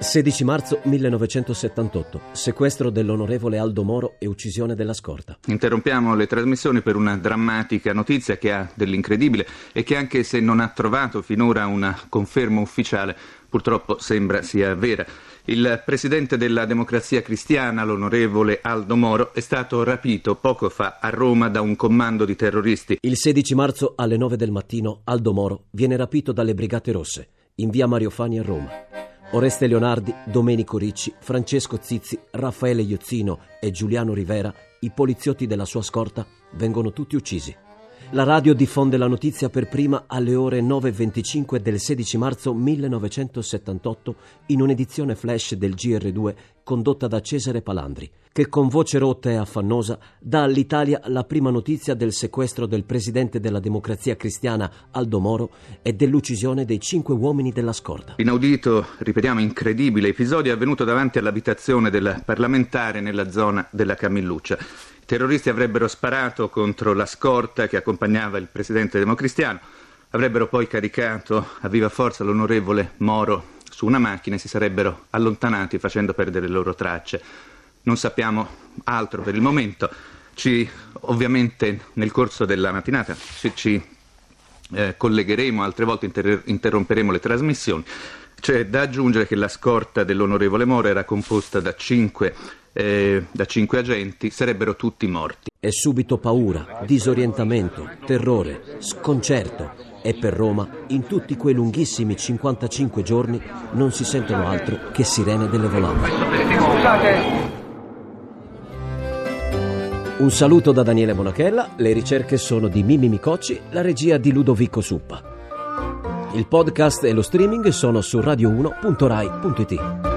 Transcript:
16 marzo 1978. Sequestro dell'onorevole Aldo Moro e uccisione della scorta. Interrompiamo le trasmissioni per una drammatica notizia che ha dell'incredibile e che anche se non ha trovato finora una conferma ufficiale, purtroppo sembra sia vera. Il presidente della Democrazia Cristiana, l'onorevole Aldo Moro, è stato rapito poco fa a Roma da un comando di terroristi. Il 16 marzo alle 9 del mattino Aldo Moro viene rapito dalle Brigate Rosse in via Mario Fani a Roma. Oreste Leonardi, Domenico Ricci, Francesco Zizzi, Raffaele Iozzino e Giuliano Rivera, i poliziotti della sua scorta, vengono tutti uccisi. La radio diffonde la notizia per prima alle ore 9.25 del 16 marzo 1978 in un'edizione flash del GR2 condotta da Cesare Palandri, che con voce rotta e affannosa dà all'Italia la prima notizia del sequestro del presidente della democrazia cristiana Aldo Moro e dell'uccisione dei cinque uomini della scorta. Inaudito, ripetiamo, incredibile episodio avvenuto davanti all'abitazione del parlamentare nella zona della Camilluccia terroristi avrebbero sparato contro la scorta che accompagnava il presidente democristiano, avrebbero poi caricato a viva forza l'onorevole Moro su una macchina e si sarebbero allontanati facendo perdere le loro tracce. Non sappiamo altro per il momento. Ci, ovviamente nel corso della mattinata ci, ci eh, collegheremo, altre volte inter- interromperemo le trasmissioni. C'è da aggiungere che la scorta dell'onorevole Moro era composta da cinque eh, da cinque agenti sarebbero tutti morti. E subito paura, disorientamento, terrore, sconcerto. E per Roma, in tutti quei lunghissimi 55 giorni, non si sentono altro che sirene delle volanti. Un saluto da Daniele Monachella, le ricerche sono di Mimi Micocci, la regia di Ludovico Suppa. Il podcast e lo streaming sono su radio1.rai.it.